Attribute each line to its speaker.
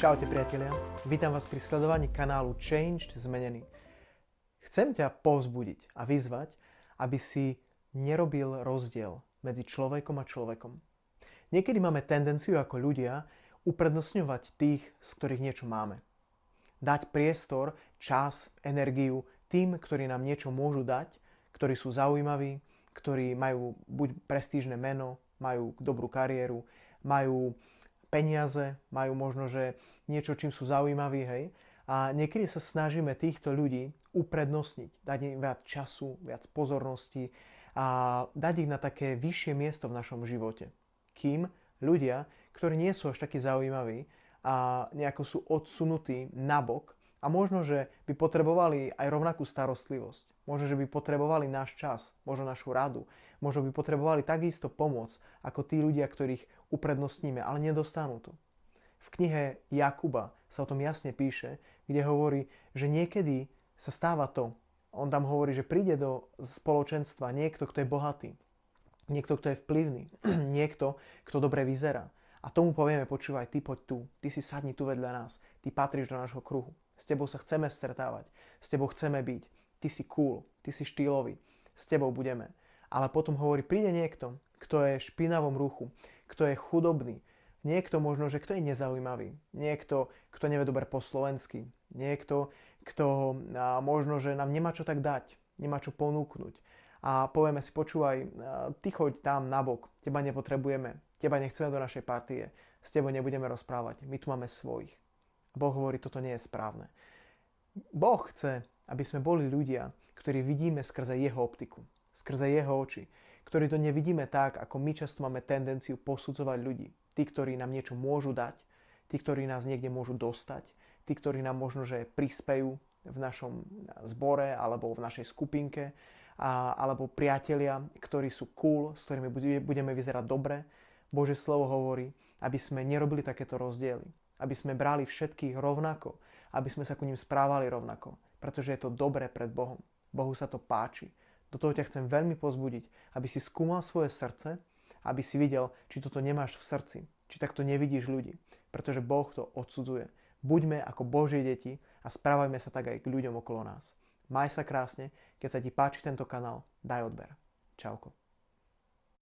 Speaker 1: Čaute priatelia, vítam vás pri sledovaní kanálu Changed Zmenený. Chcem ťa povzbudiť a vyzvať, aby si nerobil rozdiel medzi človekom a človekom. Niekedy máme tendenciu ako ľudia uprednostňovať tých, z ktorých niečo máme. Dať priestor, čas, energiu tým, ktorí nám niečo môžu dať, ktorí sú zaujímaví, ktorí majú buď prestížne meno, majú dobrú kariéru, majú peniaze, majú možno, že niečo, čím sú zaujímaví, hej. A niekedy sa snažíme týchto ľudí uprednostniť, dať im viac času, viac pozornosti a dať ich na také vyššie miesto v našom živote. Kým ľudia, ktorí nie sú až takí zaujímaví a nejako sú odsunutí nabok a možno, že by potrebovali aj rovnakú starostlivosť. Možno, že by potrebovali náš čas, možno našu radu, možno by potrebovali takisto pomoc ako tí ľudia, ktorých uprednostníme, ale nedostanú to. V knihe Jakuba sa o tom jasne píše, kde hovorí, že niekedy sa stáva to, on tam hovorí, že príde do spoločenstva niekto, kto je bohatý, niekto, kto je vplyvný, niekto, kto dobre vyzerá. A tomu povieme, počúvaj, ty poď tu, ty si sadni tu vedľa nás, ty patríš do nášho kruhu. S tebou sa chceme stretávať, s tebou chceme byť, ty si cool, ty si štýlový, s tebou budeme. Ale potom hovorí, príde niekto, kto je v špinavom ruchu, kto je chudobný, niekto možno, že kto je nezaujímavý, niekto, kto nevie dobre po slovensky, niekto, kto možno, že nám nemá čo tak dať, nemá čo ponúknuť. A povieme si, počúvaj, ty choď tam nabok, teba nepotrebujeme, teba nechceme do našej partie, s tebou nebudeme rozprávať, my tu máme svojich. Boh hovorí, toto nie je správne. Boh chce, aby sme boli ľudia, ktorí vidíme skrze jeho optiku skrze jeho oči, ktorí to nevidíme tak, ako my často máme tendenciu posudzovať ľudí. Tí, ktorí nám niečo môžu dať, tí, ktorí nás niekde môžu dostať, tí, ktorí nám možno, že prispejú v našom zbore alebo v našej skupinke, a, alebo priatelia, ktorí sú cool, s ktorými budeme vyzerať dobre. Bože slovo hovorí, aby sme nerobili takéto rozdiely, aby sme brali všetkých rovnako, aby sme sa ku ním správali rovnako, pretože je to dobré pred Bohom. Bohu sa to páči. Do toho ťa chcem veľmi pozbudiť, aby si skúmal svoje srdce, aby si videl, či toto nemáš v srdci, či takto nevidíš ľudí, pretože Boh to odsudzuje. Buďme ako Božie deti a správajme sa tak aj k ľuďom okolo nás. Maj sa krásne, keď sa ti páči tento kanál, daj odber. Čauko.